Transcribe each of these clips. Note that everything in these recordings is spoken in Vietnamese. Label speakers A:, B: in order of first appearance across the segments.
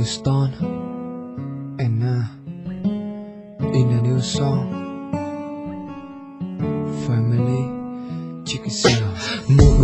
A: Rolling Stone. And uh, in a new song. Family Check it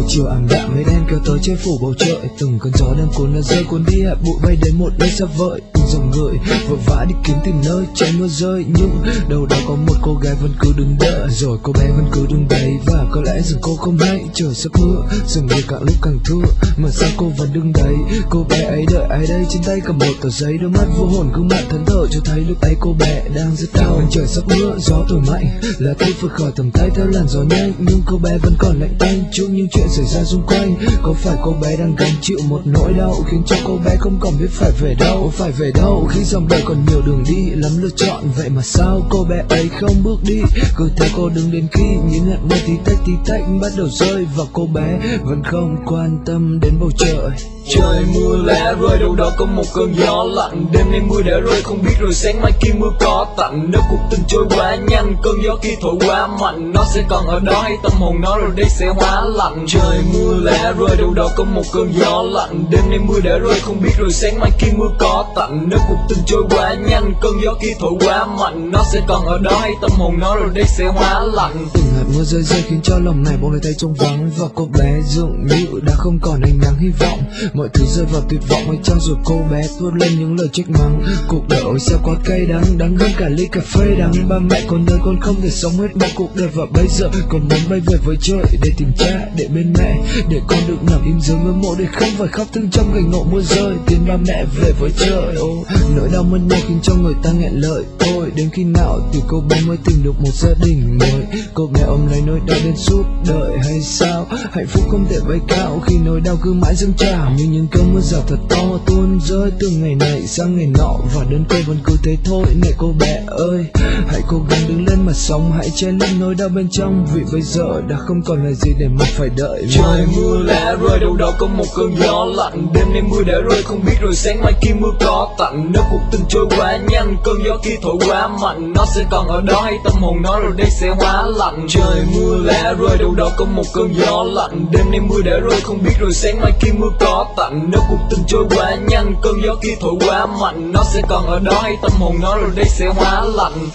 A: chiều ảm đạm mây đen kéo tới che phủ bầu trời. Từng cơn gió đang cuốn là rơi cuốn đi hạt bụi bay đến một nơi xa vời. Dòng người vội vã đi kiếm tìm nơi tránh mưa rơi, nhưng đâu đó có một cô gái vẫn cứ đứng đợi. Rồi cô bé vẫn cứ đứng đấy, và có lẽ rằng cô không hay trời sắp mưa dường như càng lúc càng thưa, mà sao cô vẫn đứng đấy? Cô bé ấy đợi ai đây trên tay cầm một tờ giấy. Đôi mắt vô hồn gương mặt thẫn thờ cho thấy lúc ấy cô bé đang rất đau. Trời sắp mưa gió thổi mạnh, là tôi vượt khỏi tầm tay theo làn gió nhanh. Nhưng cô bé vẫn còn lạnh tanh chung những chuyện xảy ra xung quanh? Có phải cô bé đang gánh chịu một nỗi đau khiến cho cô bé không còn biết phải về đâu? Phải về đâu khi dòng đời còn nhiều đường đi, lắm lựa chọn? Vậy mà sao cô bé ấy không bước đi? Cứ theo cô đứng đến khi những hạt mưa tí tách tí tách bắt đầu rơi và cô bé vẫn không quan tâm đến bầu trời.
B: Trời mưa lẻ rơi đâu đó có một cơn gió lạnh Đêm nay mưa đã rơi, không biết rồi sáng mai kia mưa có tạnh. Nếu cuộc tình trôi quá nhanh, cơn gió kia thổi quá mạnh, Nó sẽ còn ở đó hay tâm hồn nó rồi đây sẽ hóa lạnh. Trời mưa lẻ rơi đâu đó có một cơn gió lạnh Đêm nay mưa đã rơi, không biết rồi sáng mai kia mưa có tạnh. Nếu cuộc tình trôi quá nhanh, cơn gió kia thổi quá mạnh, Nó sẽ còn ở đó hay tâm hồn nó rồi đây sẽ hóa lạnh.
A: Từng hạt mưa rơi rơi khiến cho lòng này bỗng lại thấy trong vắng, và cô bé dường như đã không còn ánh nắng hy vọng mọi thứ rơi vào tuyệt vọng hay chăng rồi cô bé tuôn lên những lời trách mắng, cuộc đời ôi sao quá cay đắng đắng hơn cả ly cà phê đắng. Ba mẹ con đời con không thể sống hết một cuộc đời và bây giờ. Con muốn bay về với trời để tìm cha, để bên mẹ, để con được nằm im dưới ngôi mộ, để không phải khóc thương trong cảnh ngộ mưa rơi. Tiến ba mẹ về với trời, ô, nỗi đau mất nhau khiến cho người ta nghẹn lợi ôi đến khi nào thì cô bé mới tìm được một gia đình mới? Cô bé ôm lấy nỗi đau đến suốt đời hay sao? Hạnh phúc không thể bay cao khi nỗi đau cứ mãi dâng trào như những cơn mưa rào thật to tuôn rơi từ ngày này sang ngày nọ, và đơn cô vẫn cứ thế thôi. Này cô bé ơi, hãy cố gắng đứng lên mà sống. Hãy che lấp nỗi đau bên trong, vì bây giờ đã không còn là gì để mà phải đợi
B: Trời mưa lẽ rơi, đâu đó có một cơn gió lạnh Đêm nay mưa đã rơi, không biết rồi sáng mai kia mưa có tặng Nếu cuộc tình trôi quá nhanh, cơn gió kia thổi quá mạnh. Nó sẽ còn ở đó, hay tâm hồn nó rồi đây sẽ hóa lạnh. Trời mưa lẽ rơi, đâu đó có một cơn gió lạnh Đêm nay mưa đã rơi, không biết rồi sáng mai kia mưa có tặng Nếu cuộc tình trôi quá nhanh, cơn gió kia thổi quá mạnh, Nó sẽ còn ở đó, hay tâm hồn nó rồi đây sẽ hóa lạnh.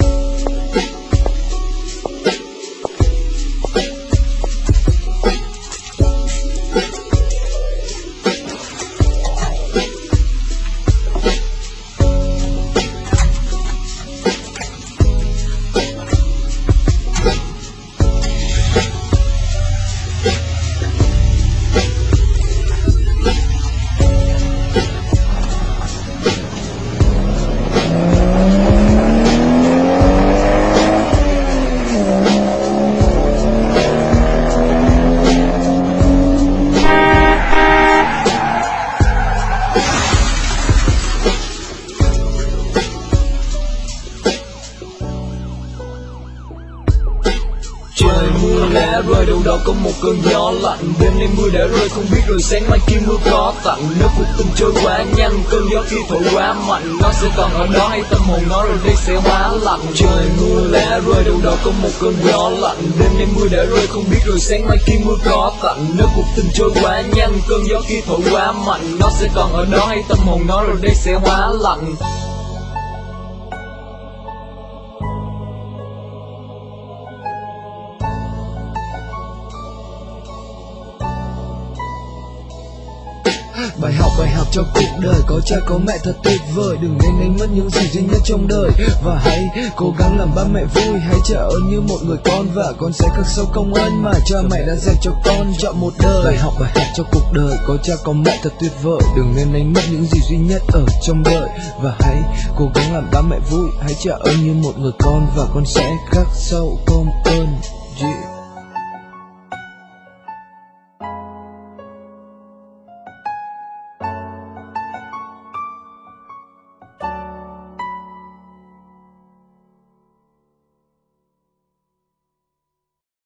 B: Mưa lẽ rơi đâu đó có một cơn gió lạnh. Đêm nay mưa đã rơi, không biết rồi sáng mai kia mưa có tặng Nếu cuộc tình trôi quá nhanh cơn gió khi thổi quá mạnh. Nó sẽ còn ở đó, hay tâm hồn nó rồi đây sẽ hóa lạnh. Trời mưa lẽ rơi, đâu đó có một cơn gió lạnh. Đêm nay mưa đã rơi, không biết rồi sáng mai kia mưa có tặng Nếu cuộc tình trôi quá nhanh cơn gió khi thổi quá mạnh. Nó sẽ còn ở đó, hay tâm hồn nó rồi đây sẽ hóa lạnh.
A: Bài học bài học cho cuộc đời. Có cha, có mẹ thật tuyệt vời. Đừng nên đánh mất những gì duy nhất trong đời. Và hãy cố gắng làm ba mẹ vui. Hãy trả ơn như một người con Và con sẽ khắc sâu công ơn Mà cha mẹ đã dành cho con chọn một đời. Bài học bài học cho cuộc đời. Có cha, có mẹ thật tuyệt vời. Đừng nên đánh mất những gì duy nhất ở trong đời. Và hãy cố gắng làm ba mẹ vui. Hãy trả ơn như một người con Và con sẽ khắc sâu công ơn. Yeah.